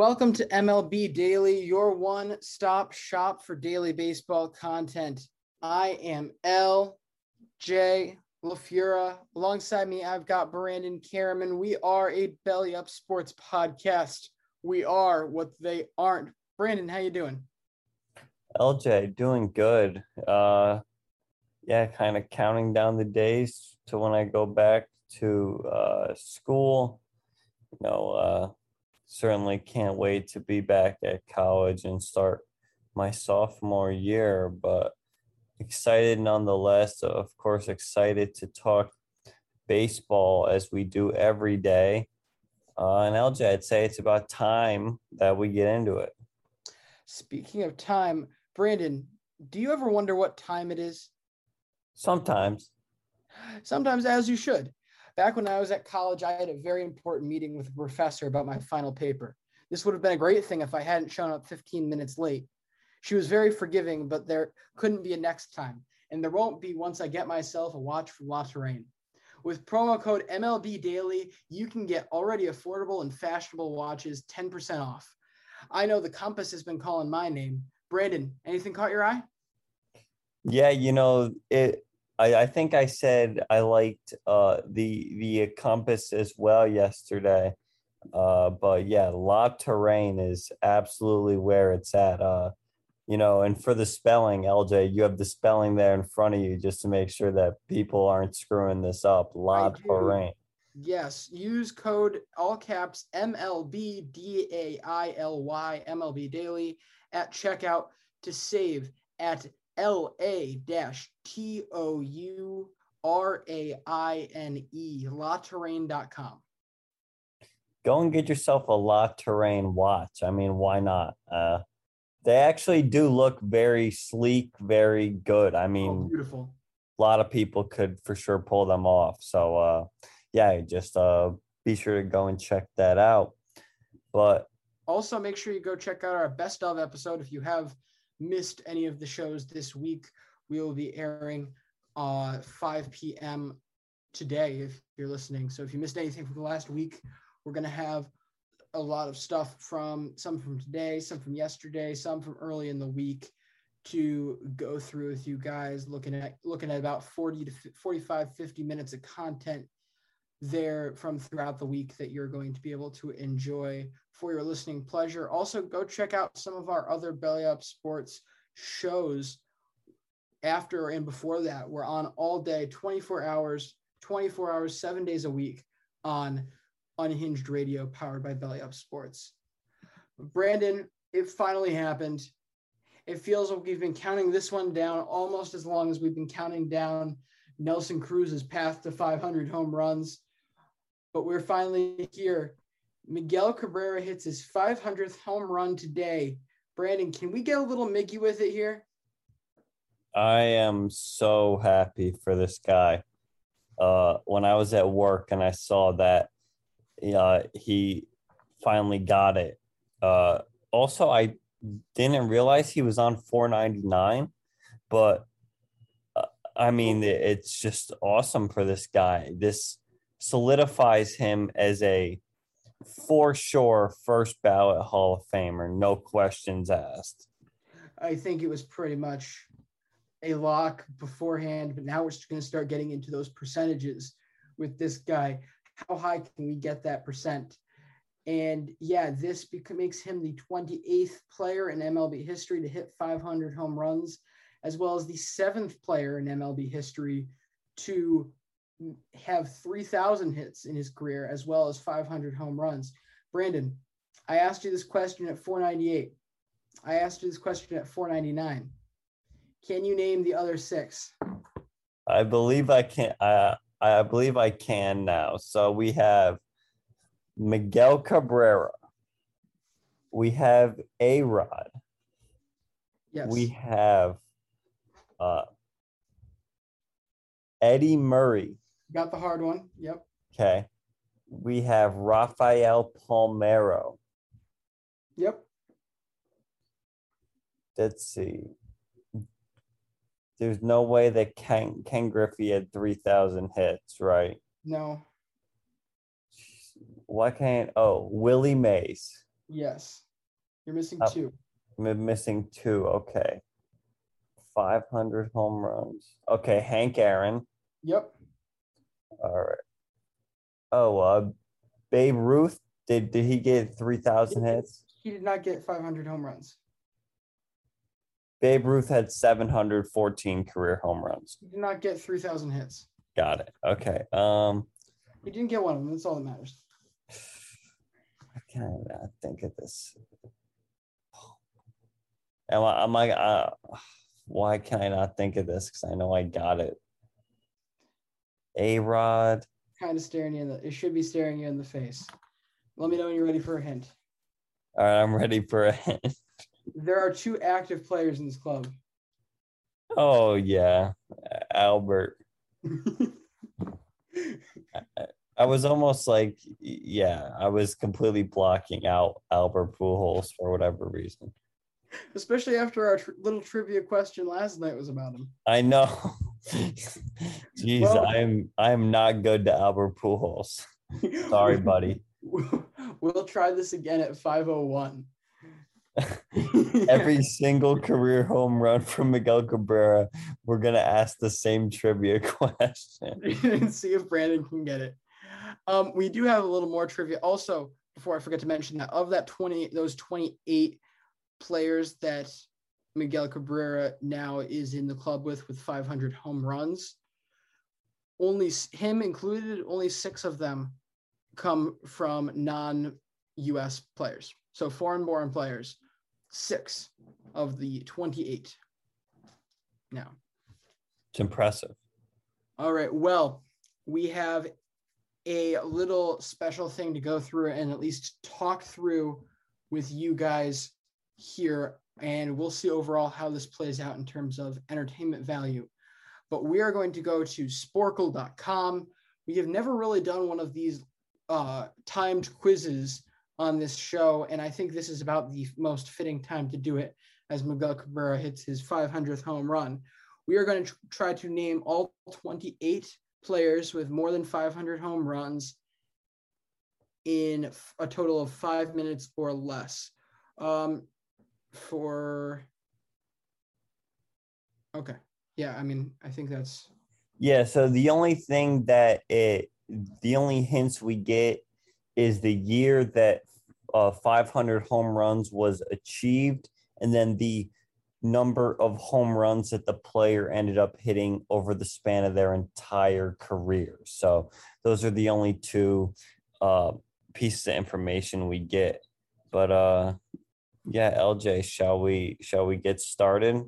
Welcome to MLB Daily, your one stop shop for daily baseball content. I am LJ LaFura. Alongside me, I've got Brandon Karaman. We are a Belly Up Sports podcast. We are what they aren't. Brandon, how you doing? LJ, doing good. Uh, yeah, kind of counting down the days to when I go back to uh, school. You know, uh, certainly can't wait to be back at college and start my sophomore year, but excited nonetheless. Of course, excited to talk baseball as we do every day. Uh, and LJ, I'd say it's about time that we get into it. Speaking of time, Brandon, do you ever wonder what time it is? Sometimes. Sometimes, as you should. Back when I was at college, I had a very important meeting with a professor about my final paper. This would have been a great thing if I hadn't shown up 15 minutes late. She was very forgiving, but there couldn't be a next time. And there won't be once I get myself a watch from La Touraine. With promo code MLB Daily, you can get already affordable and fashionable watches 10% off. I know the compass has been calling my name. Brandon, anything caught your eye? Yeah, you know, it I, I think I said I liked uh the the compass as well yesterday. Uh but yeah, La Touraine is absolutely where it's at. Uh you know, and for the spelling, LJ, you have the spelling there in front of you just to make sure that people aren't screwing this up. La Touraine. Yes, use code all caps MLB D A I L Y MLB Daily at checkout to save at L A T O U R A I N E, latouraine.com. Go and get yourself a La Touraine watch. I mean, why not? Uh, they actually do look very sleek, very good. I mean, oh, beautiful. A lot of people could for sure pull them off. So, uh, yeah, just uh, be sure to go and check that out. But also make sure you go check out our best of episode if you have missed any of the shows this week. We will be airing uh 5 p.m. today if you're listening. So if you missed anything from the last week, we're gonna have a lot of stuff from some from today, some from yesterday, some from early in the week to go through with you guys looking at looking at about 40 to 45 50 minutes of content there from throughout the week that you're going to be able to enjoy for your listening pleasure. Also, go check out some of our other Belly Up Sports shows after and before that. We're on all day, 24 hours, 24 hours, seven days a week on Unhinged Radio powered by Belly Up Sports. Brandon, it finally happened. It feels like we've been counting this one down almost as long as we've been counting down Nelson Cruz's path to 500 home runs. But we're finally here. Miguel Cabrera hits his 500th home run today. Brandon, can we get a little Mickey with it here? I am so happy for this guy. Uh, when I was at work and I saw that uh, he finally got it. Uh, also, I didn't realize he was on 499, but uh, I mean, it's just awesome for this guy. This solidifies him as a for sure first ballot Hall of Famer, no questions asked. I think it was pretty much a lock beforehand, but now we're going to start getting into those percentages with this guy. How high can we get that percent? And yeah, this makes him the 28th player in MLB history to hit 500 home runs, as well as the seventh player in MLB history to have 3,000 hits in his career, as well as 500 home runs. Brandon, I asked you this question at 498. I asked you this question at 499. Can you name the other six? I believe I can. I I believe I can now. So we have Miguel Cabrera. We have A Rod. Yes. We have uh, Eddie Murray. Got the hard one. Yep. Okay. We have Rafael Palmeiro. Yep. Let's see. There's no way that Ken, Ken Griffey had 3,000 hits, right? No. Why can't, oh, Willie Mays. Yes. You're missing Uh, two. I'm missing two. Okay. 500 home runs. Okay. Hank Aaron. Yep. All right. Oh, uh, Babe Ruth. Did, did he get 3,000 hits? He did not get 500 home runs. Babe Ruth had 714 career home runs. He did not get 3,000 hits. Got it. Okay. Um, He didn't get one of them. That's all that matters. I can't think of this. Am I, am I, uh, why can I not think of this? Because I know I got it. A Rod. Kind of staring you in the. It should be staring you in the face. Let me know when you're ready for a hint. All right, I'm ready for a hint. There are two active players in this club. Oh, yeah. Albert. I was almost like, yeah, I was completely blocking out Albert Pujols for whatever reason. Especially after our tr- little trivia question last night was about him. I know. Jeez, Well- I'm I'm not good to Albert Pujols. Sorry, buddy. We'll try this again at 501. Every single career home run from Miguel Cabrera, we're gonna ask the same trivia question. and see if Brandon can get it. Um, we do have a little more trivia. Also, before I forget to mention that of that 20, those 28 players that Miguel Cabrera now is in the club with, with 500 home runs, only him included, only six of them come from non US players. So foreign born players, six of the 28 now. It's impressive. All right. Well, we have a little special thing to go through and at least talk through with you guys here. And we'll see overall how this plays out in terms of entertainment value. But we are going to go to sporcle.com. We have never really done one of these uh, timed quizzes on this show. And I think this is about the most fitting time to do it as Miguel Cabrera hits his 500th home run we are going to tr- try to name all 28 players with more than 500 home runs in a total of five minutes or less. Um, for okay, yeah, I mean, I think that's Yeah, so the only thing that it the only hints we get is the year that uh, 500 home runs was achieved, and then the number of home runs that the player ended up hitting over the span of their entire career. So those are the only two uh, pieces of information we get. But uh, yeah, LJ, shall we shall we get started?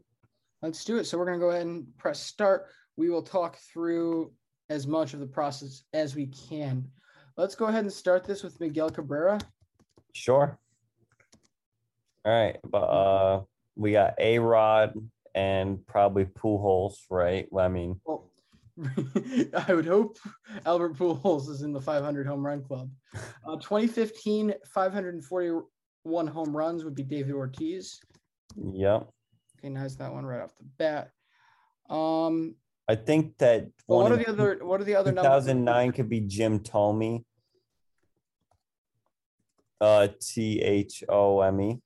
Let's do it. So we're going to go ahead and press start. We will talk through as much of the process as we can. Let's go ahead and start this with Miguel Cabrera. Sure. All right, but uh, we got A Rod and probably Pujols, right? Well, I mean, Well, I would hope Albert Pujols is in the 500 home run club. Uh, 2015, 541 home runs would be David Ortiz. yep. Okay, nice that one right off the bat. Um, I think that but what one are the other? What are the other numbers? 2009 could be Jim Thome. Uh, T H O M E.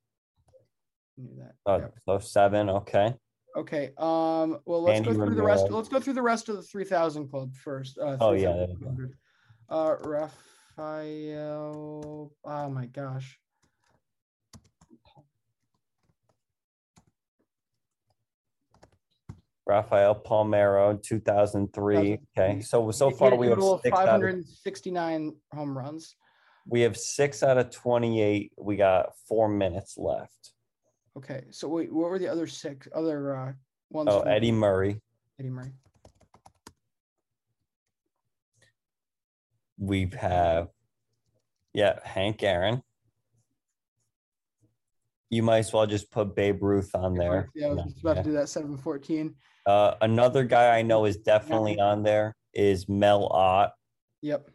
Uh, Yeah. so seven. Okay. Okay. Um. Well, let's Andy go through the rest. Ramirez. Let's go through the rest of the 3,000 club first. Uh, Oh, yeah, there you go. 3,500. Uh, Rafael. Oh my gosh. Rafael Palmeiro, 2003. Okay. So so far we have six out of, 569 home runs. we have six out of 28. We got four minutes left. Okay. So wait, what were the other six other uh ones? Oh, from Eddie Murray. Eddie Murray. We have, yeah, Hank Aaron. You might as well just put Babe Ruth on there. Yeah, I was just about to do that. 714. Uh, another guy I know is definitely on there is Mel Ott. Yep.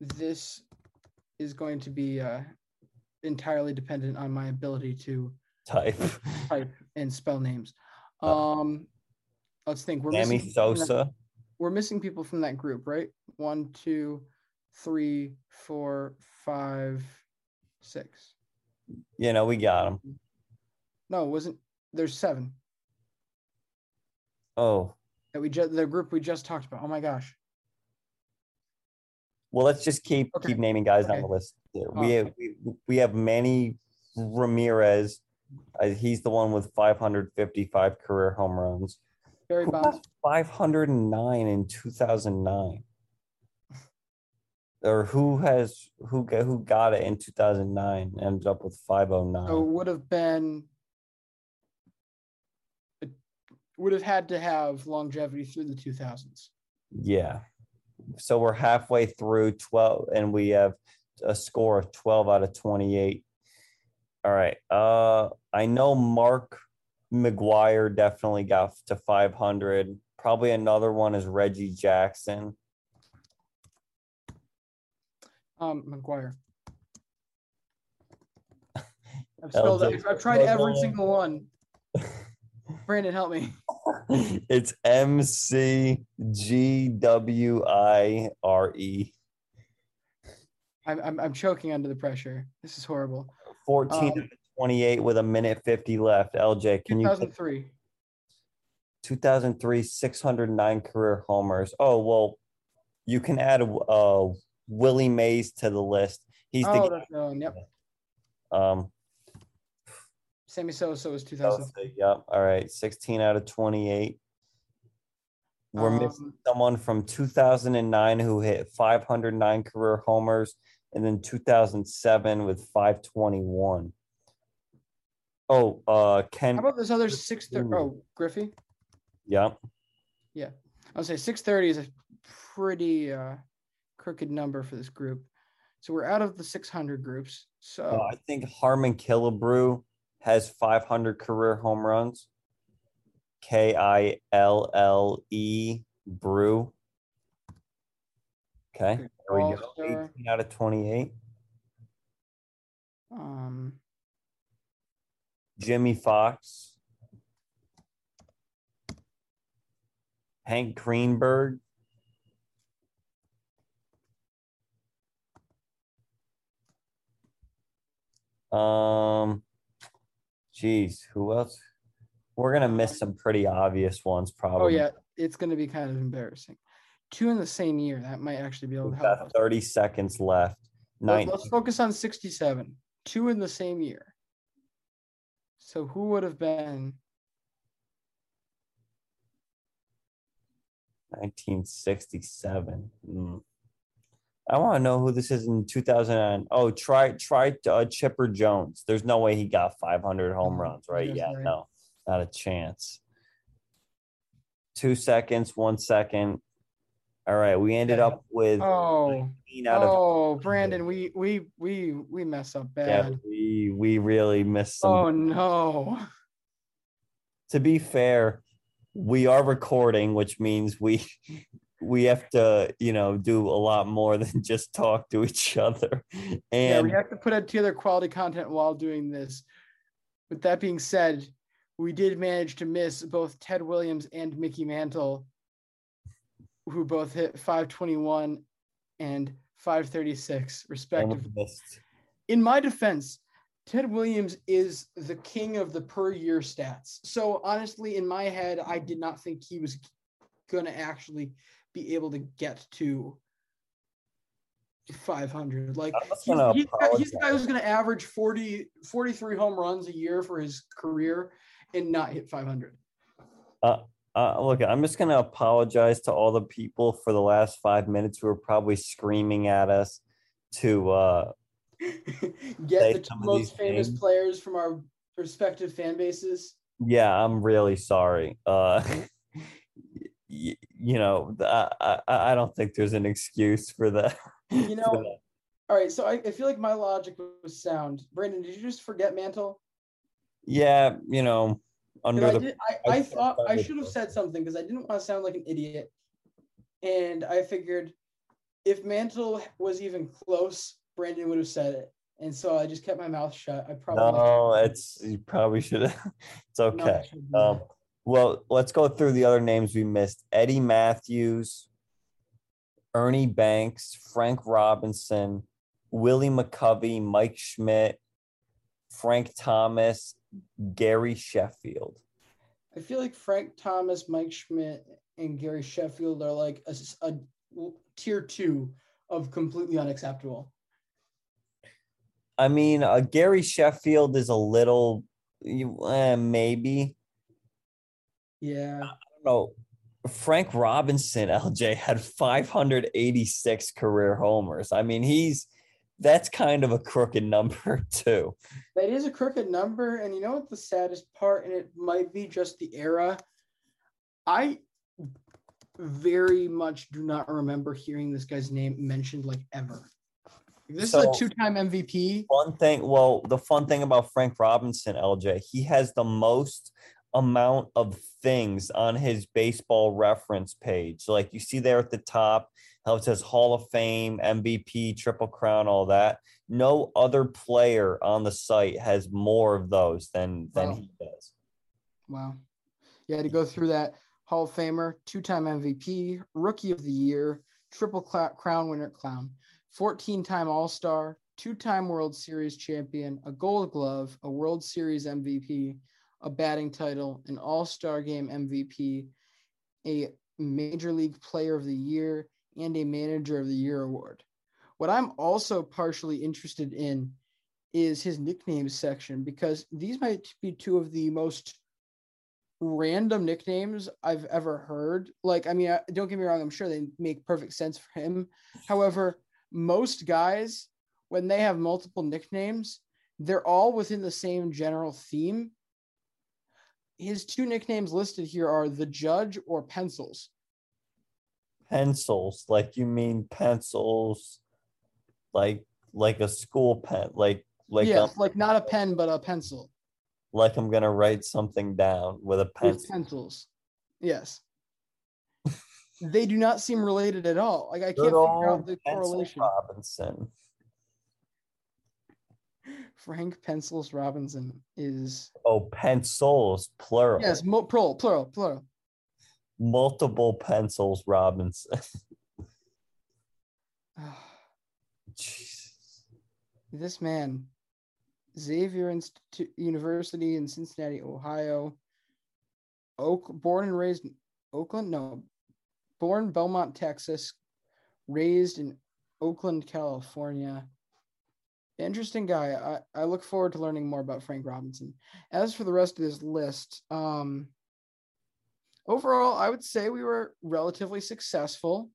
This is going to be uh, entirely dependent on my ability to type. type and spell names. Uh, Um, let's think. We're Sammy missing people from that- Sosa. We're missing people from that group, right? One, two, three, four, five, six. You know, we got him. No, it wasn't. There's seven Oh, that we just the group we just talked about. Oh my gosh. well, let's just keep Okay. keep naming guys on the list. We Okay. have we, we have Manny Ramirez. Uh, he's the one with 555 career home runs. Barry Bonds. 509 in 2009. Or who has who got who got it in 2009 ended up with 509. So it would have been it would have had to have longevity through the 2000s. Yeah. So we're halfway through 12 and we have a score of 12 out of 28. All right. Uh I know Mark McGwire definitely got to 500. Probably another one is Reggie Jackson. Um, McGuire. I've spelled. I've tried every single one. Brandon, help me. it's M C G W I R E. I'm, I'm I'm choking under the pressure. This is horrible. 14 Um, of 28 with a minute 50 left. LJ, can you 2003. 2003 609 career homers? Oh, well, you can add uh Willie Mays to the list. He's Oh, the. Yep. um Sammy Sosa was Sosa, 2003. yep. All right, 16 out of 28. We're missing Um, someone from 2009 who hit 509 career homers and then 2007 with 521. Oh, uh Ken How about this other six thirty? Oh, Griffey. Yep. Yeah. I'll say six thirty is a pretty uh, crooked number for this group. So we're out of the six hundred groups. So Uh, I think Harmon Killebrew has 500 career home runs. K I L L E Brew. Okay, Okay, there we go. 18 out of 28. um, Jimmie Foxx. Hank Greenberg. Um, geez, who else? We're gonna miss some pretty obvious ones, probably. Oh yeah, it's going to be kind of embarrassing. Two in the same year. That might actually be able to We've help. got us. 30 seconds left. Nine. Let's focus on 67. Two in the same year. So who would have been 1967. Mm. I want to know who this is in 2009. Oh, try try uh, Chipper Jones. There's no way he got 500 home runs, right? yes, Yeah, right. no, not a chance. Two seconds, one second. All right, we ended up with Oh, 19 out of oh, Brandon, we we we we mess up yeah. bad. We we really missed some. Oh no. to be fair, we are recording, which means we we have to, you know, do a lot more than just talk to each other. yeah, And we have to put together quality content while doing this. With that being said, we did manage to miss both Ted Williams and Mickey Mantle, who both hit 521 and 536 respectively. in my defense, Ted Williams is the king of the per year stats. So honestly, in my head, I did not think he was going to actually be able to get to 500. Like he's, gonna he's, he's the guy who's going to average 40, 43 home runs a year for his career and not hit 500. Uh, look, I'm just gonna apologize to all the people for the last five minutes who are probably screaming at us to uh get the two most famous names. players from our respective fan bases. yeah, I'm really sorry. Uh you know, I, I I don't think there's an excuse for that. You know, that. All right, so I, I feel like my logic was sound. Brandon, did you just forget Mantle? yeah, you know, under I, the did, I, I thought I should have said something because I didn't want to sound like an idiot. And I figured if Mantle was even close, Brandon would have said it. And so I just kept my mouth shut. I probably No, it's you probably should have. It's okay. Um. Well, let's go through the other names we missed. Eddie Mathews, Ernie Banks, Frank Robinson, Willie McCovey, Mike Schmidt, Frank Thomas, Gary Sheffield. I feel like Frank Thomas, Mike Schmidt, and Gary Sheffield are like a, a tier two of completely unacceptable. I mean, uh, Gary Sheffield is a little, you, eh, maybe. Yeah. I don't know. Frank Robinson, LJ, had 586 career homers. I mean, he's that's kind of a crooked number, too. That is a crooked number. And you know what the saddest part, and it might be just the era. I very much do not remember hearing this guy's name mentioned like ever. This So- is a two-time MVP. One thing, well, the fun thing about Frank Robinson, LJ, he has the most amount of things on his baseball reference page. Like you see there at the top, how it says Hall of Fame, MVP, Triple Crown, all that. No other player on the site has more of those than than Wow. he does. Wow. Had to go through that Hall of Famer, two-time MVP, Rookie of the Year, Triple Crown winner, clown, 14-time All-Star, two-time World Series champion, a Gold Glove, a World Series MVP, a batting title, an All-Star Game MVP, a Major League Player of the Year, and a Manager of the Year award. What I'm also partially interested in is his nicknames section because these might be two of the most random nicknames I've ever heard. Like, I mean, don't get me wrong, I'm sure they make perfect sense for him. However, most guys, when they have multiple nicknames, they're all within the same general theme. His two nicknames listed here are the judge or pencils. Pencils, like you mean pencils, like like a school pen, like like yeah, I'm, like not a pen, but a pencil. like I'm gonna write something down with a With pencil. pencils. Yes. they do not seem related at all. Like I can't Good figure out the correlation. Robinson. Frank Pencils Robinson is Oh, pencils, plural. yes, mo- plural, plural, plural. Multiple pencils, Robinson. Jesus. Ah. this man, Xavier Institute University in Cincinnati, Ohio, Oak, born and raised in Oakland. No, born Belmont, Texas, raised in Oakland, California. Interesting guy. I, I look forward to learning more about Frank Robinson. As for the rest of this list, um, overall, I would say we were relatively successful.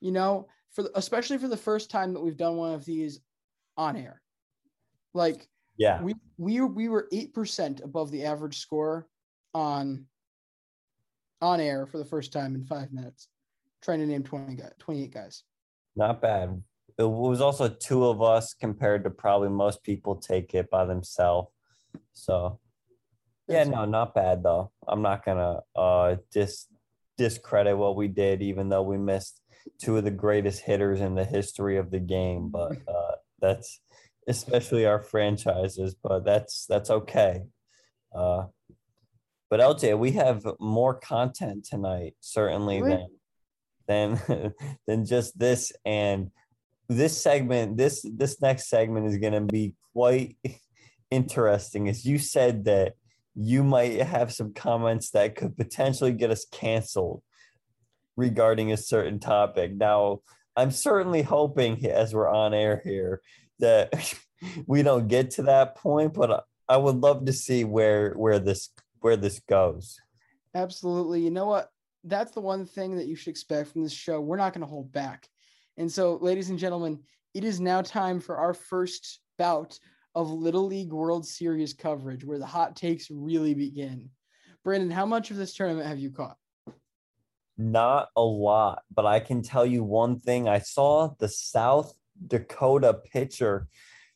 You know, for especially for the first time that we've done one of these on air. Like, yeah, we we we were eight percent above the average score on on air for the first time in five minutes, trying to name 20 guys, 28 guys. Not bad. It was also two of us compared to probably most people take it by themselves. So yeah, no, not bad though. I'm not gonna uh dis discredit what we did, even though we missed two of the greatest hitters in the history of the game. But uh that's especially our franchises, but that's that's okay. Uh but LJ, we have more content tonight, certainly really? than than than just this. And this segment, this this next segment is gonna be quite interesting. As you said that you might have some comments that could potentially get us canceled regarding a certain topic. Now, I'm certainly hoping as we're on air here that we don't get to that point, but I would love to see where where this where this goes. Absolutely. You know what? That's the one thing that you should expect from this show. We're not going to hold back. And so, ladies and gentlemen, it is now time for our first bout of Little League World Series coverage where the hot takes really begin. Brandon, how much of this tournament have you caught? Not a lot, but I can tell you one thing. I saw the South Dakota pitcher.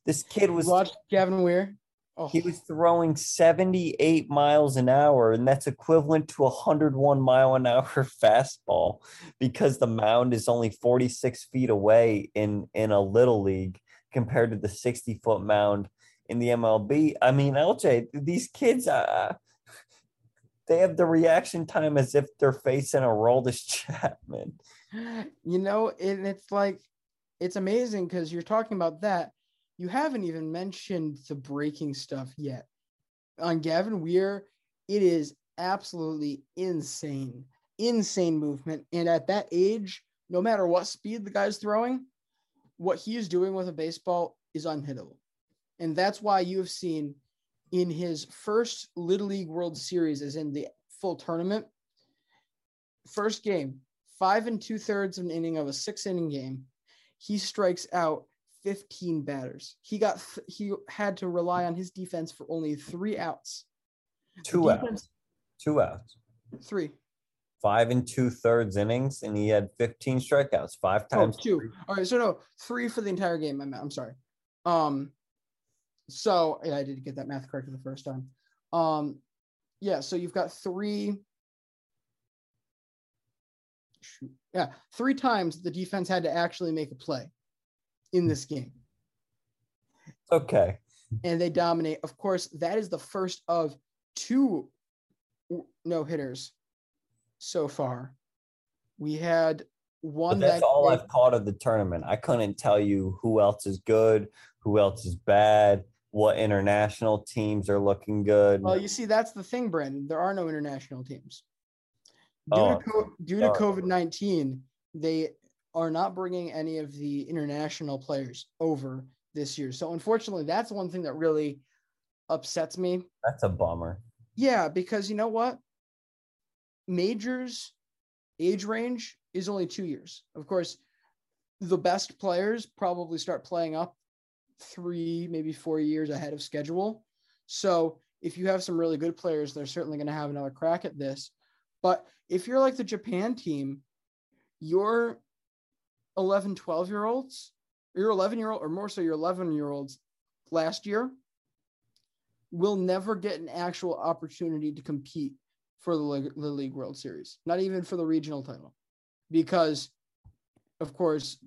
This kid was watched Gavin Weir. Oh. He was throwing 78 miles an hour, and that's equivalent to a 101 mile an hour fastball because the mound is only 46 feet away in, in a little league compared to the 60 foot mound in the MLB. I mean, LJ, these kids, uh, they have the reaction time as if they're facing a Aroldis Chapman. You know, and it's like, it's amazing because you're talking about that you haven't even mentioned the breaking stuff yet. On Gavin Weir, it is absolutely insane, insane movement. And at that age, no matter what speed the guy's throwing, what he is doing with a baseball is unhittable. And that's why you have seen in his first Little League World Series, as in the full tournament, first game, five and two thirds of an inning of a six inning game, he strikes out 15 batters. He got he had to rely on his defense for only three outs. Two defense, outs. Two outs. Three. Five and two thirds innings, and he had 15 strikeouts, five times. Oh, two. Three. All right, so no, three for the entire game. I'm, I'm sorry. Um, so yeah, I didn't get that math correct for the first time. Um, yeah, so you've got three. Yeah, three times the defense had to actually make a play in this game. Okay. And they dominate. Of course, that is the first of two no hitters so far. We had one. But that's that all I've caught of the tournament. I couldn't tell you who else is good, who else is bad, what international teams are looking good. Well, you see, that's the thing, Brandon. There are no international teams. Due oh, to, due to COVID 19, they are not bringing any of the international players over this year. So unfortunately, that's one thing that really upsets me. That's a bummer. Yeah, because you know what? Majors age range is only 2 years. Of course, the best players probably start playing up 3 maybe 4 years ahead of schedule. So, if you have some really good players, they're certainly going to have another crack at this. But if you're like the Japan team, you're 11, 12 year olds, your 11 year old, or more so your 11 year olds last year will never get an actual opportunity to compete for the the League World Series, not even for the regional title, because, of course,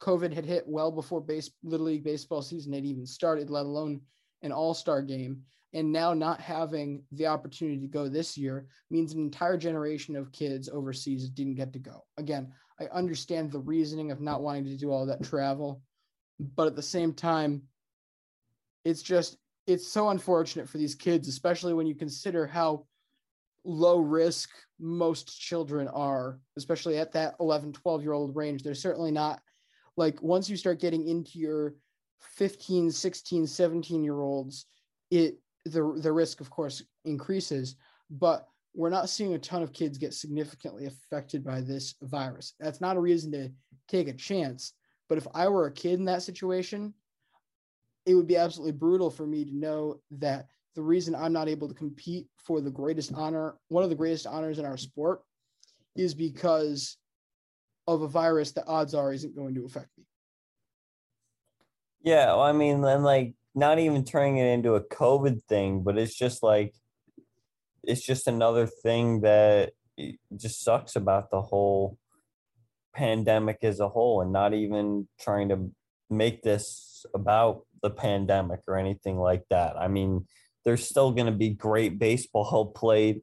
COVID had hit well before base Little League baseball season had even started, let alone an All Star game. And now not having the opportunity to go this year means an entire generation of kids overseas didn't get to go. Again, I understand the reasoning of not wanting to do all that travel, but at the same time, it's just it's so unfortunate for these kids, especially when you consider how low risk most children are, especially at that 11, 12 year old range. They're certainly not like once you start getting into your 15, 16, 17 year olds, it the the risk of course increases, but we're not seeing a ton of kids get significantly affected by this virus. That's not a reason to take a chance. But if I were a kid in that situation, it would be absolutely brutal for me to know that the reason I'm not able to compete for the greatest honor, one of the greatest honors in our sport, is because of a virus that odds are isn't going to affect me. Yeah, well, I mean, and like not even turning it into a COVID thing, but it's just like it's just another thing that just sucks about the whole pandemic as a whole, and not even trying to make this about the pandemic or anything like that. I mean, there's still going to be great baseball played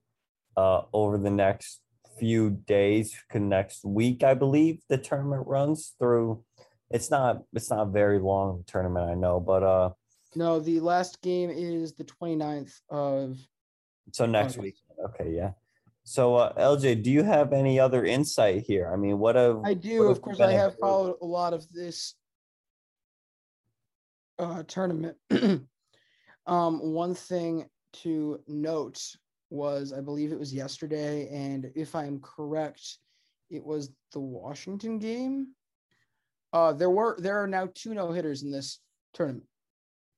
uh, over the next few days, next week, I believe the tournament runs through. It's not it's not a very long tournament, I know, but uh no, the last game is the 29th of so next week. Okay, yeah. So uh, LJ, do you have any other insight here? I mean, what have I do, of course I have followed a lot of this uh tournament. um one thing to note was I believe it was yesterday, and if I'm correct, it was the Washington game. Uh, there were there are now two no hitters in this tournament.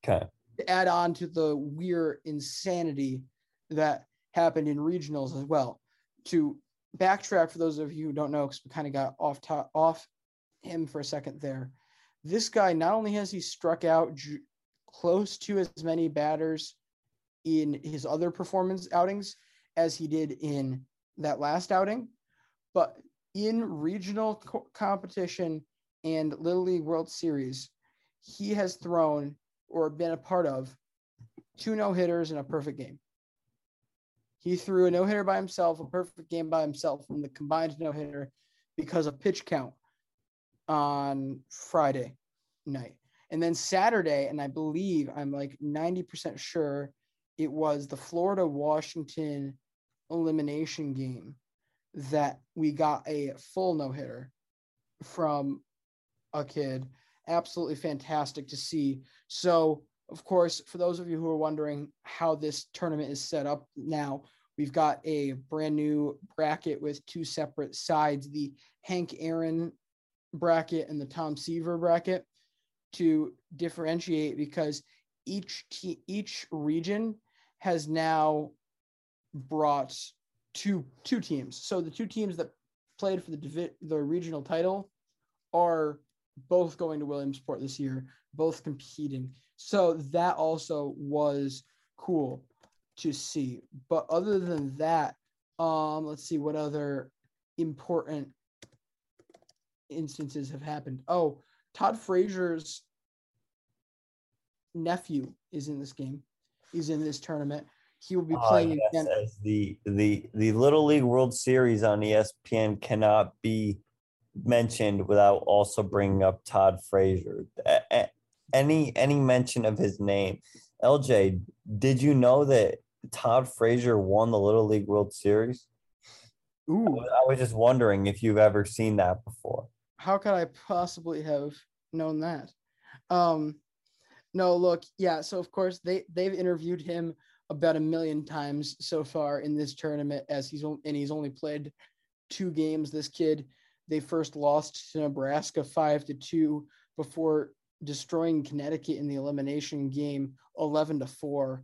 Okay. To add on to the weird insanity that happened in regionals as well. To backtrack for those of you who don't know, because we kind of got off top off him for a second there. This guy not only has he struck out j- close to as many batters in his other performance outings as he did in that last outing. But in regional co- competition and Little League World Series, he has thrown or been a part of two no hitters in a perfect game. He threw a no hitter by himself, a perfect game by himself, in the combined no hitter because of pitch count on Friday night. And then Saturday, and I believe I'm like 90% sure it was the Florida Washington elimination game that we got a full no hitter from a kid. Absolutely fantastic to see. So, of course, for those of you who are wondering how this tournament is set up now, we've got a brand new bracket with two separate sides the Hank Aaron bracket and the Tom Seaver bracket to differentiate because each te- each region has now brought two two teams. So the two teams that played for the divi- the regional title are both going to Williamsport this year, both competing. So that also was cool to see. But other than that, um, let's see what other important instances have happened. Oh, Todd Frazier's nephew is in this game. He's in this tournament. He will be ah, playing yes, again. As the the the Little League World Series on ESPN cannot be mentioned without also bringing up Todd Frazier. Any any mention of his name, LJ? Did you know that Todd Frazier won the Little League World Series? Ooh, I was just wondering if you've ever seen that before. How could I possibly have known that? Um, no, look, yeah. So of course they they've interviewed him about a million times so far in this tournament, as he's and he's only played two games. This kid, they first lost to Nebraska five to two before destroying Connecticut in the elimination game eleven to four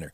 winner.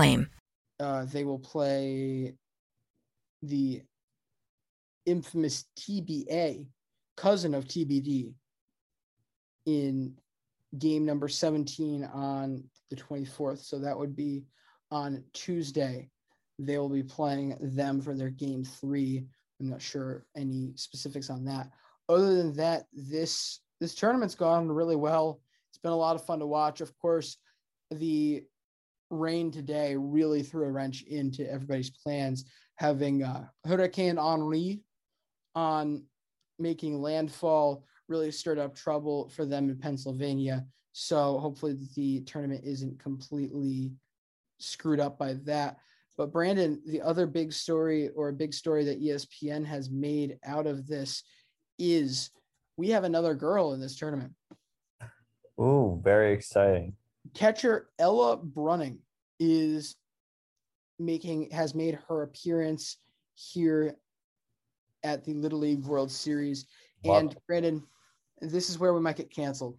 Uh, they will play the infamous TBA, cousin of TBD, in game number 17 on the 24th. So that would be on Tuesday. They will be playing them for their game three. I'm not sure any specifics on that. Other than that, this this tournament's gone really well. It's been a lot of fun to watch. Of course, the rain today really threw a wrench into everybody's plans. Having uh, Hurricane Henri on making landfall really stirred up trouble for them in Pennsylvania. So hopefully the tournament isn't completely screwed up by that. But Brandon, the other big story or a big story that ESPN has made out of this is we have another girl in this tournament. Ooh, very exciting. Catcher Ella Bruning is making has made her appearance here at the Little League World Series. Wow. And Brandon, this is where we might get canceled.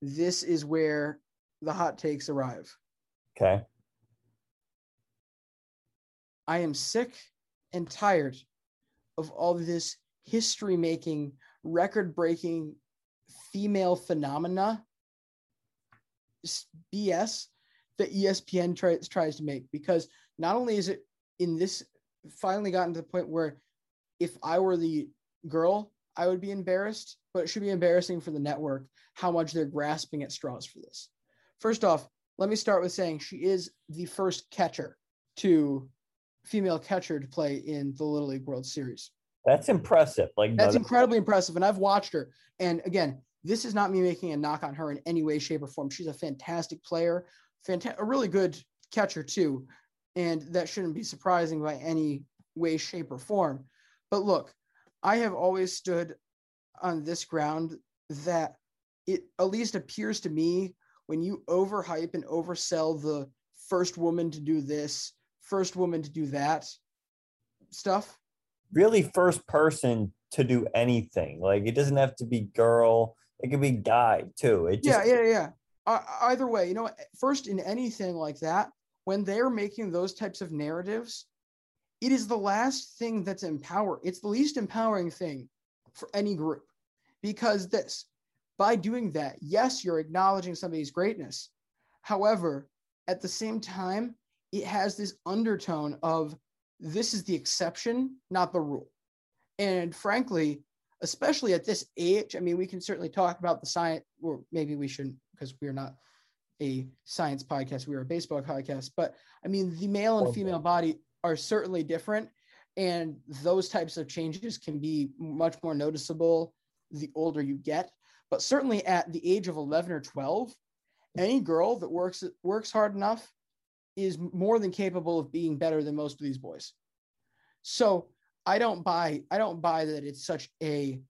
This is where the hot takes arrive. Okay. I am sick and tired of all this history making, record breaking female phenomena BS that ESPN tries tries to make because not only is it in this finally gotten to the point where if I were the girl, I would be embarrassed, but it should be embarrassing for the network how much they're grasping at straws for this. First off, let me start with saying she is the first catcher to female catcher to play in the Little League World Series. That's impressive. Like that's incredibly impressive. And I've watched her. And again, this is not me making a knock on her in any way, shape, or form. She's a fantastic player, fantastic, a really good catcher too, and that shouldn't be surprising by any way, shape, or form. But look, I have always stood on this ground that it at least appears to me when you overhype and oversell the first woman to do this, first woman to do that stuff. Really, first person to do anything. Like it doesn't have to be girl it could be guy too. It just, yeah, yeah, yeah. Uh, either way, you know, first in anything like that, when they're making those types of narratives, it is the last thing that's empower. It's the least empowering thing for any group, because this, by doing that, yes, you're acknowledging somebody's greatness. However, at the same time, it has this undertone of this is the exception, not the rule. And frankly, especially at this age. I mean, we can certainly talk about the science, or maybe we shouldn't because we're not a science podcast, we're a baseball podcast. But I mean, the male and female body are certainly different. And those types of changes can be much more noticeable the older you get. But certainly at the age of 11 or 12, any girl that works works hard enough is more than capable of being better than most of these boys. So I don't buy I don't buy that it's such a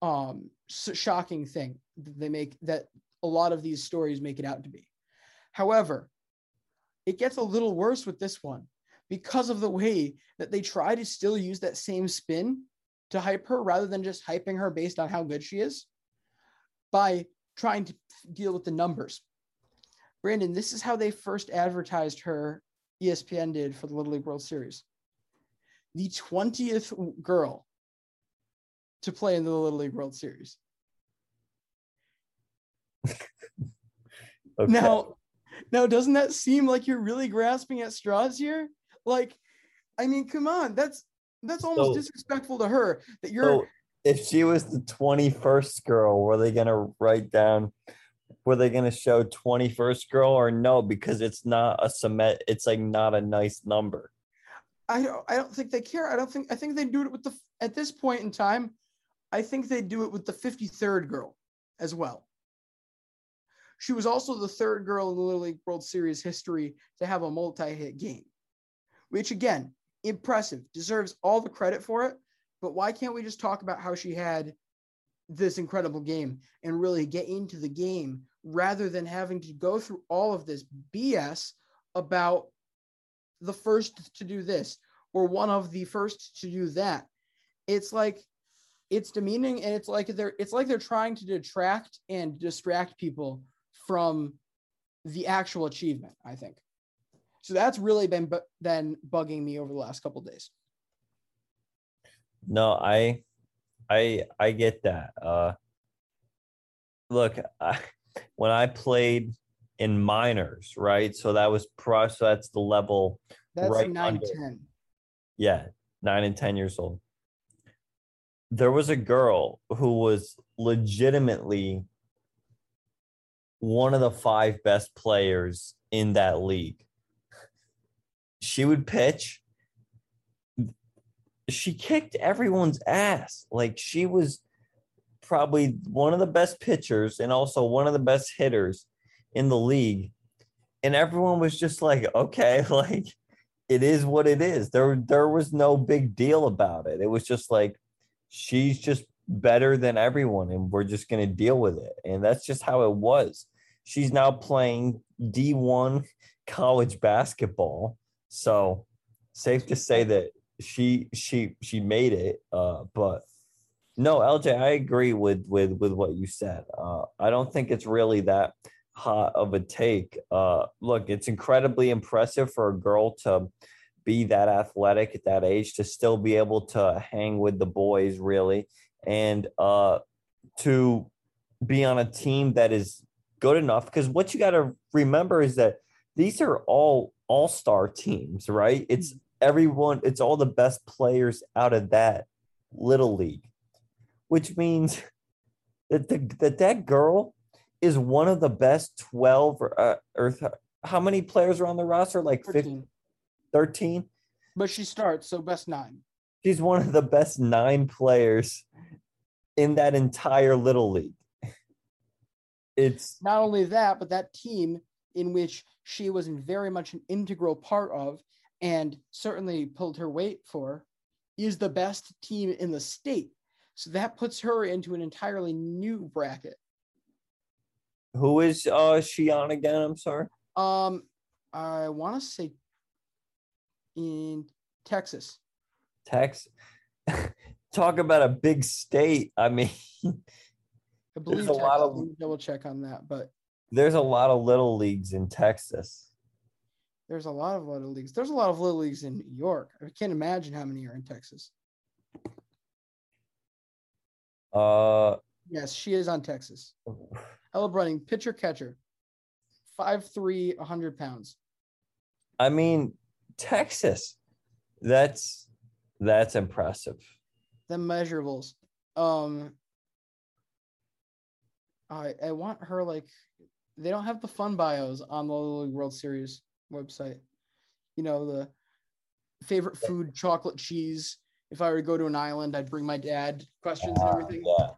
um shocking thing that they make that a lot of these stories make it out to be. However, it gets a little worse with this one because of the way that they try to still use that same spin to hype her rather than just hyping her based on how good she is by trying to deal with the numbers. Brandon, this is how they first advertised her, ESPN did for the Little League World Series the 20th girl to play in the Little League World Series. okay. Now, now, doesn't that seem like you're really grasping at straws here? Like, I mean, come on, that's that's almost so, disrespectful to her that you're. So if she was the 21st girl, were they gonna write down? Were they gonna show 21st girl or no? Because it's not a cement. It's like not a nice number. I don't I don't think they care. I don't think I think they do it with the at this point in time, I think they do it with the 53rd girl as well. She was also the third girl in the Little League World Series history to have a multi-hit game, which again, impressive, deserves all the credit for it. But why can't we just talk about how she had this incredible game and really get into the game rather than having to go through all of this BS about the first to do this or one of the first to do that. It's like it's demeaning and it's like they're it's like they're trying to detract and distract people from the actual achievement, I think. So that's really been bu- been bugging me over the last couple days. No, I I I get that. Uh look, I, when I played in minors, right? So that was pro so that's the level That's right nine under- ten. yeah, 9 and 10 years old. There was a girl who was legitimately one of the five best players in that league. She would pitch. She kicked everyone's ass. Like she was probably one of the best pitchers and also one of the best hitters in the league. And everyone was just like, okay, like it is what it is. There, there was no big deal about it. It was just like she's just better than everyone, and we're just gonna deal with it. And that's just how it was. She's now playing D1 college basketball. So safe to say that she she she made it. Uh, but no, LJ, I agree with with with what you said. Uh, I don't think it's really that hot of a take. Uh, look, it's incredibly impressive for a girl to be that athletic at that age, to still be able to hang with the boys, really, and uh, to be on a team that is good enough. Because what you got to remember is that these are all all star teams, right? It's everyone, it's all the best players out of that little league, which means that the, that that girl is one of the best 12 or, uh, or how many players are on the roster? Like 15, 13. 13? But she starts, so best nine. She's one of the best nine players in that entire little league. It's Not only that, but that team in which she was very much an integral part of and certainly pulled her weight for is the best team in the state. So that puts her into an entirely new bracket. Who is uh she on again? I'm sorry. Um, I want to say in Texas. Texas. Talk about a big state. I mean, I believe a lot of- double check on that, but there's a lot of little leagues in Texas. there's a lot of little leagues. There's a lot of little leagues in New York. I can't imagine how many are in Texas. Uh, Yes, she is on Texas. Ella Bruning, pitcher catcher, 5'3, 100 pounds. I mean, Texas. That's that's impressive. The measurables. Um, I I want her like they don't have the fun bios on the Little League World Series website. You know the favorite food, chocolate cheese. If I were to go to an island, I'd bring my dad. Questions and everything. Yeah.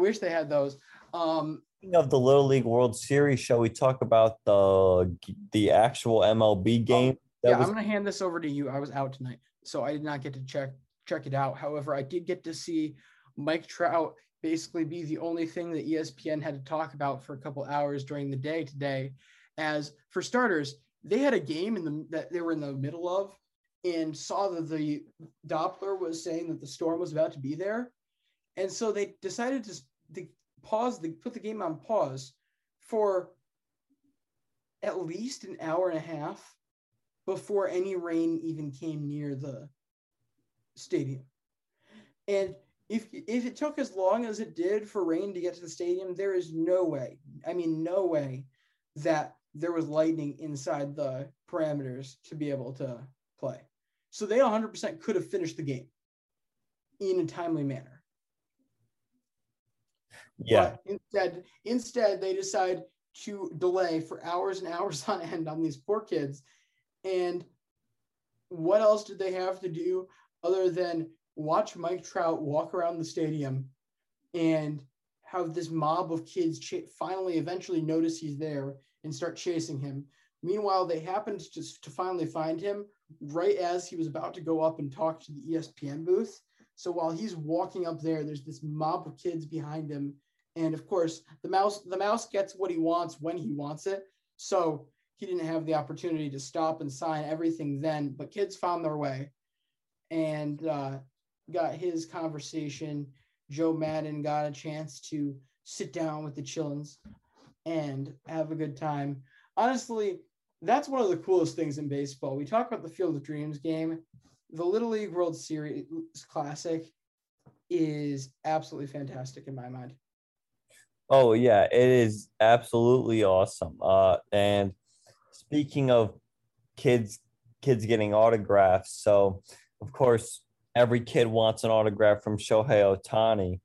Wish they had those. Um, Speaking of the Little League World Series, shall we talk about the the actual MLB game? that yeah, was- I'm gonna hand this over to you. I was out tonight, so I did not get to check check it out. However, I did get to see Mike Trout basically be the only thing that ESPN had to talk about for a couple hours during the day today. As for starters, they had a game in the that they were in the middle of and saw that the Doppler was saying that the storm was about to be there, and so they decided to, to pause the put the game on pause for at least an hour and a half before any rain even came near the stadium. And if if it took as long as it did for rain to get to the stadium, there is no way. I mean, no way that there was lightning inside the parameters to be able to play. So they 100% could have finished the game in a timely manner. Yeah, But instead, instead they decide to delay for hours and hours on end on these poor kids. And what else did they have to do other than watch Mike Trout walk around the stadium and have this mob of kids ch- finally eventually notice he's there and start chasing him. Meanwhile, they happen to to finally find him right as he was about to go up and talk to the ESPN booth. So while he's walking up there, there's this mob of kids behind him. And of course, the mouse the mouse gets what he wants when he wants it. So he didn't have the opportunity to stop and sign everything then, but kids found their way and uh, got his conversation. Joe Maddon got a chance to sit down with the Chillins and have a good time. Honestly, that's one of the coolest things in baseball. We talk about the Field of Dreams game. The Little League World Series Classic is absolutely fantastic in my mind. Oh yeah, it is absolutely awesome. Uh, and speaking of kids, kids getting autographs. So, of course, every kid wants an autograph from Shohei Ohtani.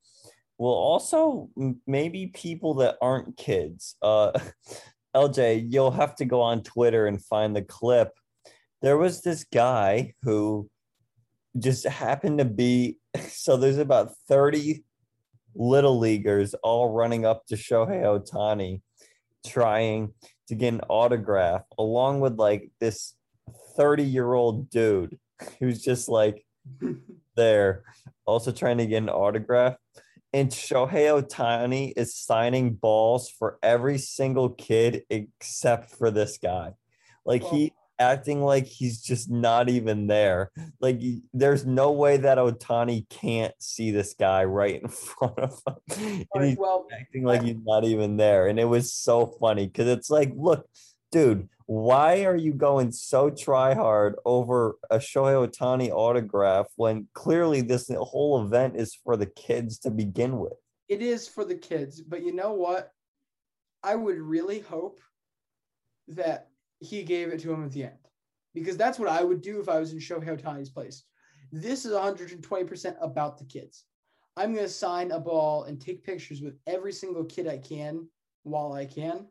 Well, also maybe people that aren't kids. Uh, LJ, you'll have to go on Twitter and find the clip. There was this guy who just happened to be so there's about 30 little leaguers all running up to Shohei Ohtani trying to get an autograph along with like this 30 year old dude who's just like there also trying to get an autograph and Shohei Ohtani is signing balls for every single kid except for this guy. Like he acting like he's just not even there. Like there's no way that Ohtani can't see this guy right in front of him. And he's well, acting like he's not even there. And it was so funny because it's like, look, dude, why are you going so try hard over a Shohei Ohtani autograph when clearly this whole event is for the kids to begin with? It is for the kids, but you know what? I would really hope that he gave it to him at the end because that's what I would do if I was in Shohei Ohtani's place. This is 120% about the kids. I'm going to sign a ball and take pictures with every single kid I can while I can.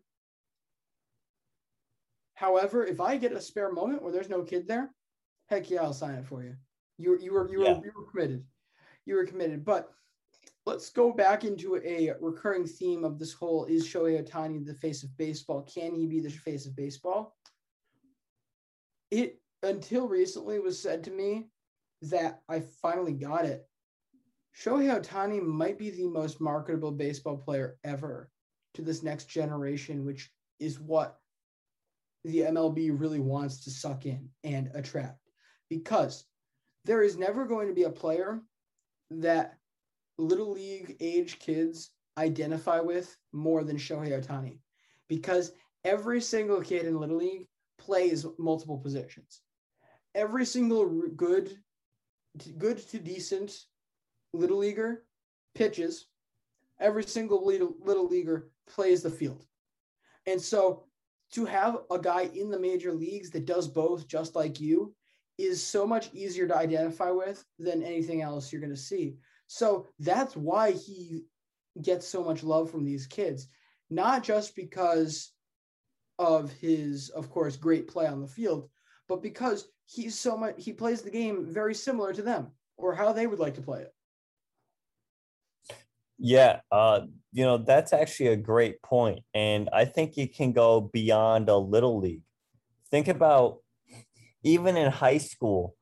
However, if I get a spare moment where there's no kid there, heck yeah, I'll sign it for you. You you were you were, Yeah. you were committed. You were committed. But let's go back into a recurring theme of this whole is Shohei Ohtani the face of baseball? Can he be the face of baseball? It until recently was said to me that I finally got it. Shohei Ohtani might be the most marketable baseball player ever to this next generation, which is what the MLB really wants to suck in and attract. Because there is never going to be a player that little league age kids identify with more than Shohei Ohtani. Because every single kid in little league plays multiple positions. Every single good, good to decent little leaguer pitches. Every single little, little leaguer plays the field. And so to have a guy in the major leagues that does both just like you is so much easier to identify with than anything else you're going to see. So that's why he gets so much love from these kids, not just because of his, of course, great play on the field, but because he's so much, he plays the game very similar to them or how they would like to play it. Yeah, uh, you know, that's actually a great point. And I think you can go beyond a little league. Think about even in high school,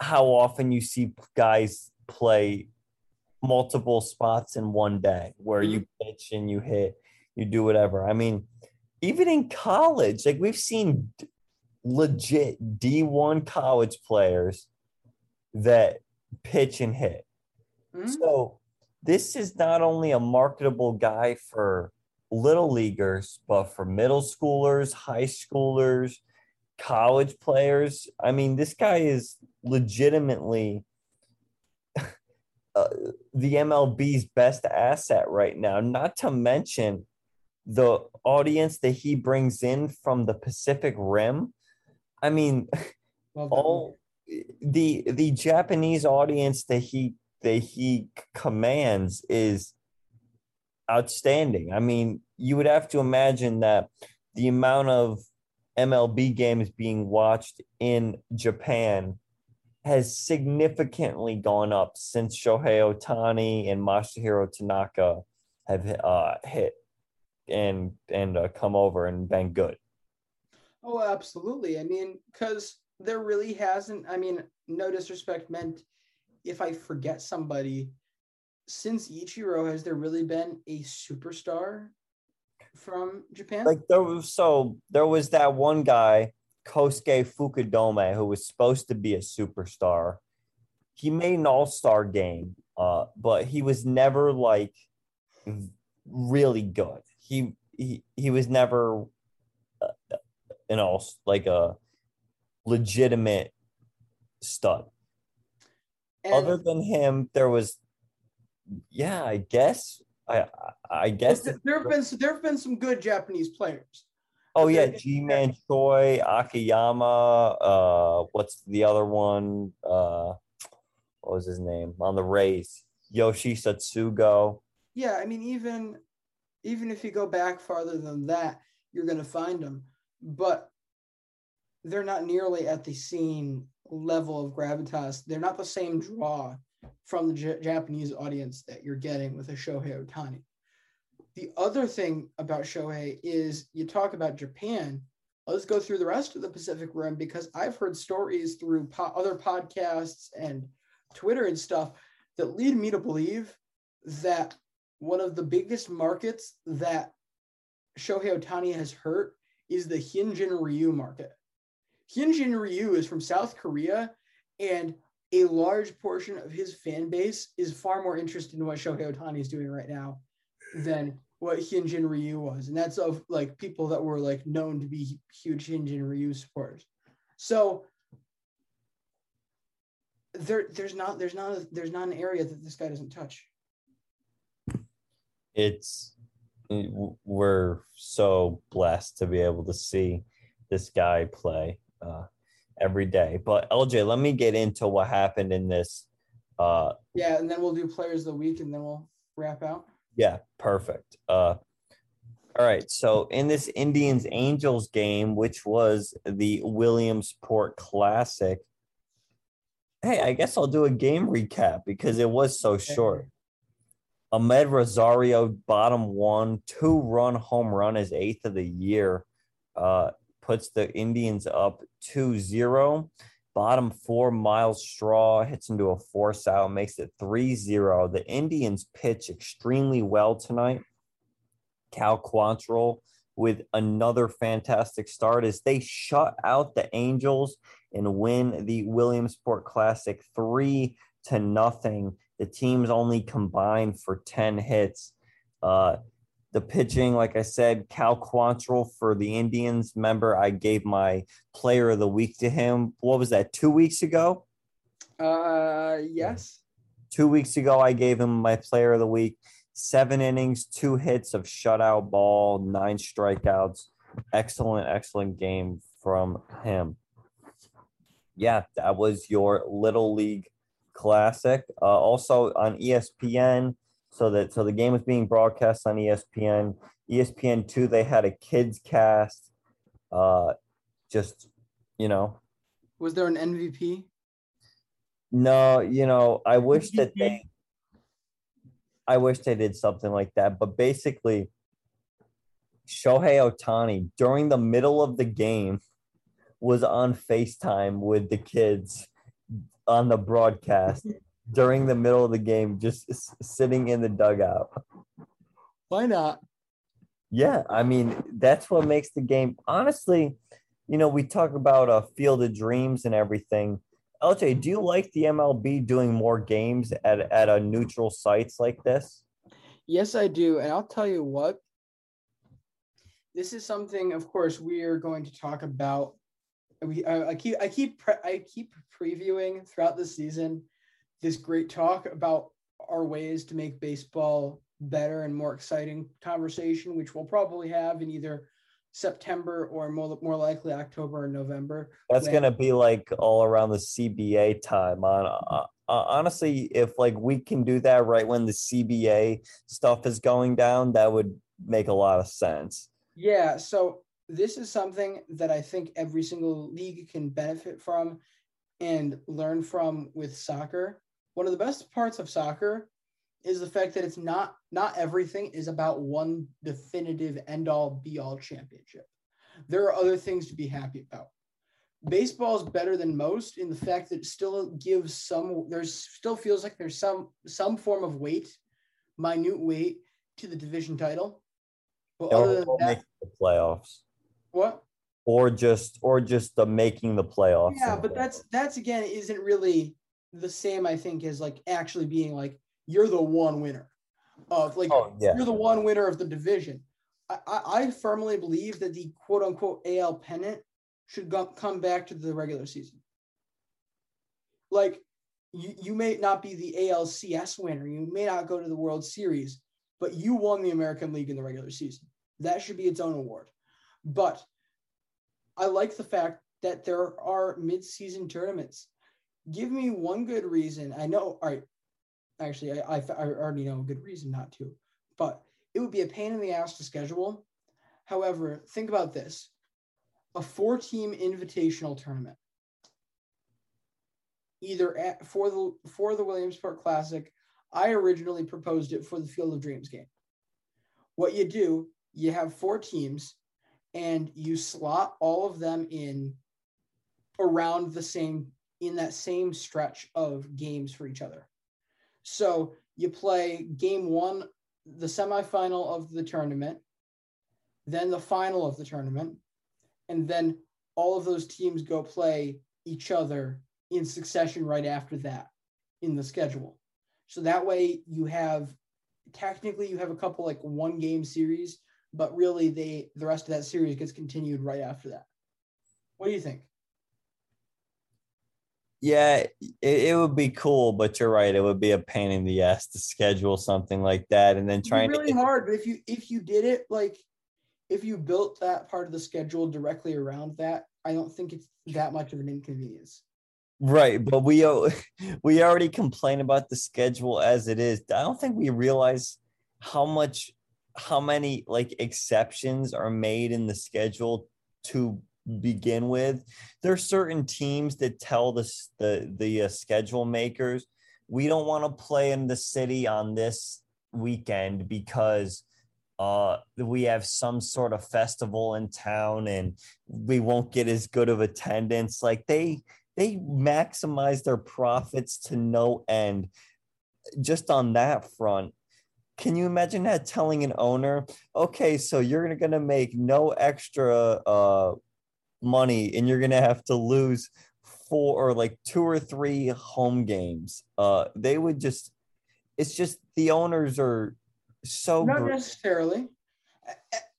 how often you see guys play multiple spots in one day where you pitch and you hit, you do whatever. I mean, even in college, like we've seen legit D1 college players that pitch and hit. So this is not only a marketable guy for little leaguers, but for middle schoolers, high schoolers, college players. I mean, this guy is legitimately uh, the MLB's best asset right now, not to mention the audience that he brings in from the Pacific Rim. I mean, all the the Japanese audience that he that he commands is outstanding. I mean, you would have to imagine that the amount of MLB games being watched in Japan has significantly gone up since Shohei Ohtani and Masahiro Tanaka have uh, hit and and uh, come over and been good. Oh, absolutely. I mean, because there really hasn't. I mean, no disrespect meant. If I forget somebody, since Ichiro, has there really been a superstar from Japan? Like there was so there was that one guy, Kosuke Fukudome, who was supposed to be a superstar. He made an all-star game, uh, but he was never like really good. He he he was never uh, an all like a legitimate stud. And- Other than him, there was yeah, I guess I I guess there have been there have been some good Japanese players. Oh yeah, Ji-Man Choi, Akiyama, uh what's the other one? Uh what was his name? On the Rays. Yoshi Tsutsugo. Yeah, I mean, even even if you go back farther than that, you're going to find them, but they're not nearly at the same level of gravitas. They're not the same draw from the J- Japanese audience that you're getting with a Shohei Ohtani. The other thing about Shohei is you talk about Japan. Let's go through the rest of the Pacific Rim because I've heard stories through po- other podcasts and Twitter and stuff that lead me to believe that one of the biggest markets that Shohei Ohtani has hurt is the Hyunjin Ryu market. Hyunjin Ryu is from South Korea, and a large portion of his fan base is far more interested in what Shohei Ohtani is doing right now than what Hyunjin Ryu was. And that's of like people that were like known to be huge Hyunjin Ryu supporters. So there, there's not, there's not, a, there's not an area that this guy doesn't touch. It's we're so blessed to be able to see this guy play uh every day. But LJ, let me get into what happened in this uh Yeah, and then we'll do players of the week, and then we'll wrap out. Yeah, perfect. Uh, all right. So in this Indians Angels game, which was the Williamsport Classic, hey, I guess I'll do a game recap because it was so short. Amed Rosario, bottom one, two run home run, his eighth of the year, uh, puts the Indians up 2 0. Bottom four, Myles Straw hits into a force out, makes it 3 0. The Indians pitch extremely well tonight. Cal Quantrill with another fantastic start as they shut out the Angels and win the Williamsport Classic 3 to nothing. The teams only combined for 10 hits. Uh, the pitching, like I said, Cal Quantrill for the Indians. Remember, I gave my player of the week to him. What was that, two weeks ago? Uh, yes. Two weeks ago, I gave him my player of the week. Seven innings, two hits of shutout ball, nine strikeouts. Excellent, excellent game from him. Yeah, that was your Little League Classic. Uh, also on ESPN, so that so the game was being broadcast on ESPN. ESPN two, they had a kids cast. Uh, just you know, Was there an MVP? no, you know, I wish that they I wish they did something like that. But basically, Shohei Ohtani during the middle of the game was on FaceTime with the kids on the broadcast during the middle of the game, just s- sitting in the dugout. Why not? Yeah, I mean that's what makes the game. Honestly, you know, we talk about a field of dreams and everything. LJ, do you like the MLB doing more games at at a neutral sites like this? Yes, I do. And I'll tell you what. This is something, of course, we are going to talk about. We I, I keep I keep pre- I keep previewing throughout the season this great talk about our ways to make baseball better and more exciting conversation, which we'll probably have in either September or more, more likely October or November. That's when- gonna be like all around the CBA time. On uh, uh, honestly, if like we can do that right when the CBA stuff is going down, that would make a lot of sense. Yeah, so this is something that I think every single league can benefit from and learn from with soccer. One of the best parts of soccer is the fact that it's not not everything is about one definitive end all be all championship. There are other things to be happy about. Baseball is better than most in the fact that it still gives some there's still feels like there's some some form of weight, minute weight to the division title. But other than that, the playoffs, what? or just or just the making the playoffs. Yeah, but that's that's again isn't really the same. I think as like actually being like you're the one winner of like Oh, yeah. you're the one winner of the division. I, I, I firmly believe that the quote unquote AL pennant should go, come back to the regular season. Like you, you may not be the ALCS winner, you may not go to the World Series, but you won the American League in the regular season. That should be its own award. But I like the fact that there are mid-season tournaments. Give me one good reason. I know. All right. Actually, I, I, I already know a good reason not to, but it would be a pain in the ass to schedule. However, think about this: a four-team invitational tournament, either at, for the for the Williamsport Classic. I originally proposed it for the Field of Dreams game. What you do, you have four teams and you slot all of them in around the same in that same stretch of games for each other. So you play game one, the semifinal of the tournament, then the final of the tournament, and then all of those teams go play each other in succession right after that in the schedule. So that way you have technically you have a couple like one game series but really they the rest of that series gets continued right after that. What do you think? Yeah, it, it would be cool, but you're right. It would be a pain in the ass to schedule something like that and then trying really to hard, but if you if you did it like if you built that part of the schedule directly around that, I don't think it's that much of an inconvenience. right. But we we already complain about the schedule as it is. I don't think we realize how much how many like exceptions are made in the schedule to begin with. There are certain teams that tell the the the uh, schedule makers we don't want to play in the city on this weekend because uh we have some sort of festival in town and we won't get as good of attendance like they they maximize their profits to no end just on that front can you imagine that telling an owner okay so you're gonna gonna make no extra uh money and you're gonna have to lose four or like two or three home games uh they would just it's just the owners are so Not necessarily.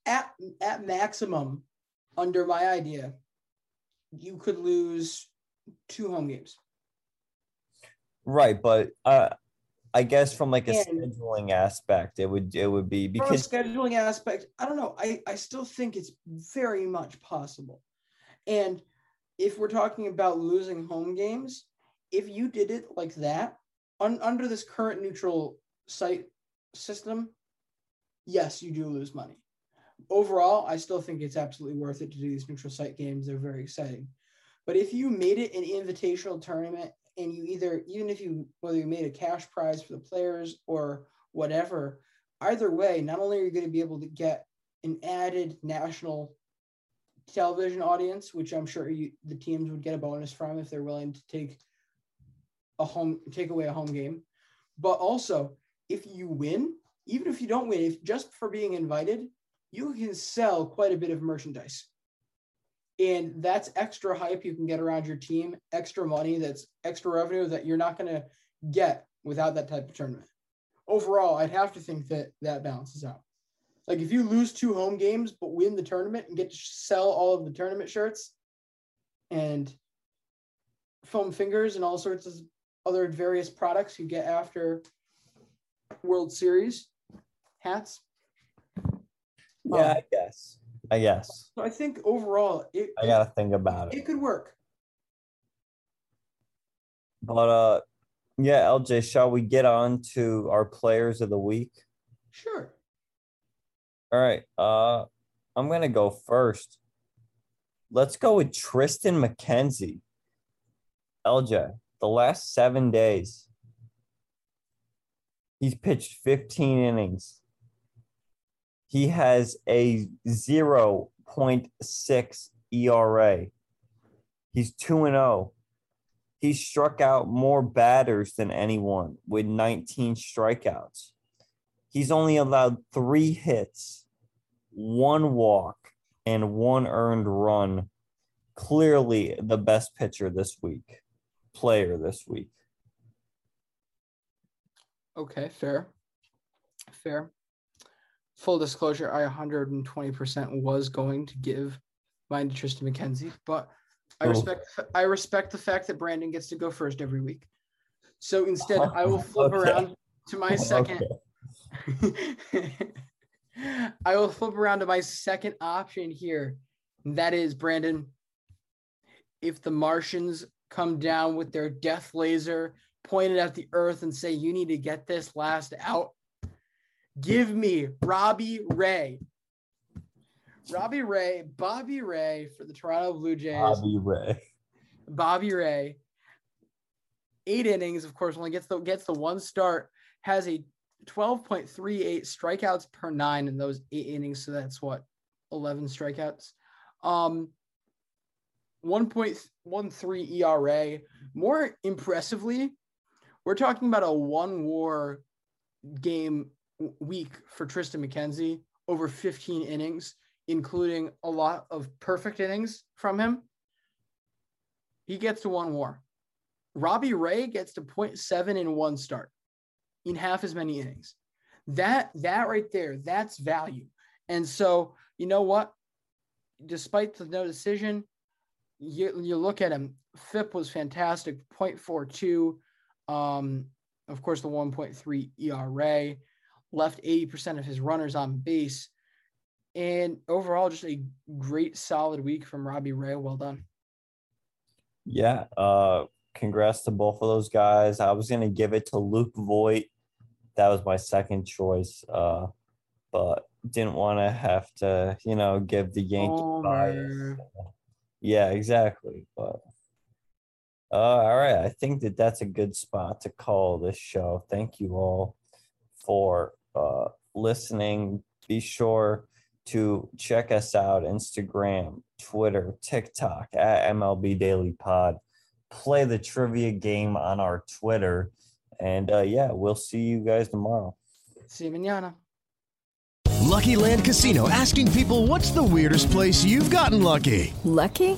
At at maximum, under my idea, you could lose two home games. right but uh i guess from like a And- scheduling aspect it would it would be From a because scheduling aspect, I don't know. I, I still think it's very much possible. And if we're talking about losing home games, if you did it like that un, under this current neutral site system, yes, you do lose money. Overall, I still think it's absolutely worth it to do these neutral site games. They're very exciting. But if you made it an invitational tournament and you either, even if you, whether you made a cash prize for the players or whatever, either way, not only are you going to be able to get an added national television audience, which I'm sure you, the teams would get a bonus from if they're willing to take a home, take away a home game. But also, if you win, even if you don't win, if just for being invited, you can sell quite a bit of merchandise. And that's extra hype you can get around your team, extra money, that's extra revenue that you're not going to get without that type of tournament. Overall, I'd have to think that that balances out. Like if you lose two home games but win the tournament and get to sell all of the tournament shirts and foam fingers and all sorts of other various products you get after World Series hats. yeah Um, i guess i guess So I think overall it i gotta think about it, it could work. but uh yeah lj shall we get on to our players of the week Sure. All right. Uh I'm gonna go first. Let's go with Tristan McKenzie. LJ, the last seven days. He's pitched 15 innings. He has a 0.6 ERA. He's 2 and 0. He struck out more batters than anyone with 19 strikeouts. He's only allowed 3 hits, 1 walk, and 1 earned run. Clearly the best pitcher this week, player this week. Okay, fair. Fair. Full disclosure, I 120% was going to give mine to Tristan McKenzie, but I Oh. respect I respect the fact that Brandon gets to go first every week. So instead, I will flip Okay. around to my second. I will flip around to my second option here. That is Brandon. If the Martians come down with their death laser pointed at the earth and say, You need to get this last out, give me Robbie Ray. Robbie Ray, Bobby Ray for the Toronto Blue Jays. Bobby Ray. Bobby Ray, eight innings, of course, only gets the gets the one start, has a 12.38 strikeouts per nine in those eight innings. So that's what 11 strikeouts. Um, 1.13 ERA. More impressively, we're talking about a one war game week for Tristan McKenzie over 15 innings, including a lot of perfect innings from him he gets to one war. Robbie Ray gets to 0.7 in one start in half as many innings. That that right there, that's value. And so, you know what? Despite the no decision, you, you look at him. FIP was fantastic, 0.42. Um, of course, the 1.3 ERA left 80% of his runners on base. And overall, just a great solid week from Robbie Ray. Well done. Yeah. Uh, congrats to both of those guys. I was gonna give it to Luke Voit. That was my second choice. Uh, but didn't want to have to, you know, give the Yankee bias. Yeah, exactly. But uh, all right, I think that that's a good spot to call this show. Thank you all for uh, listening. Be sure to check us out Instagram, Twitter, TikTok at MLB Daily Pod. Play the trivia game on our Twitter. And uh, yeah, we'll see you guys tomorrow. See you mañana. Lucky Land Casino asking people what's the weirdest place you've gotten lucky? Lucky?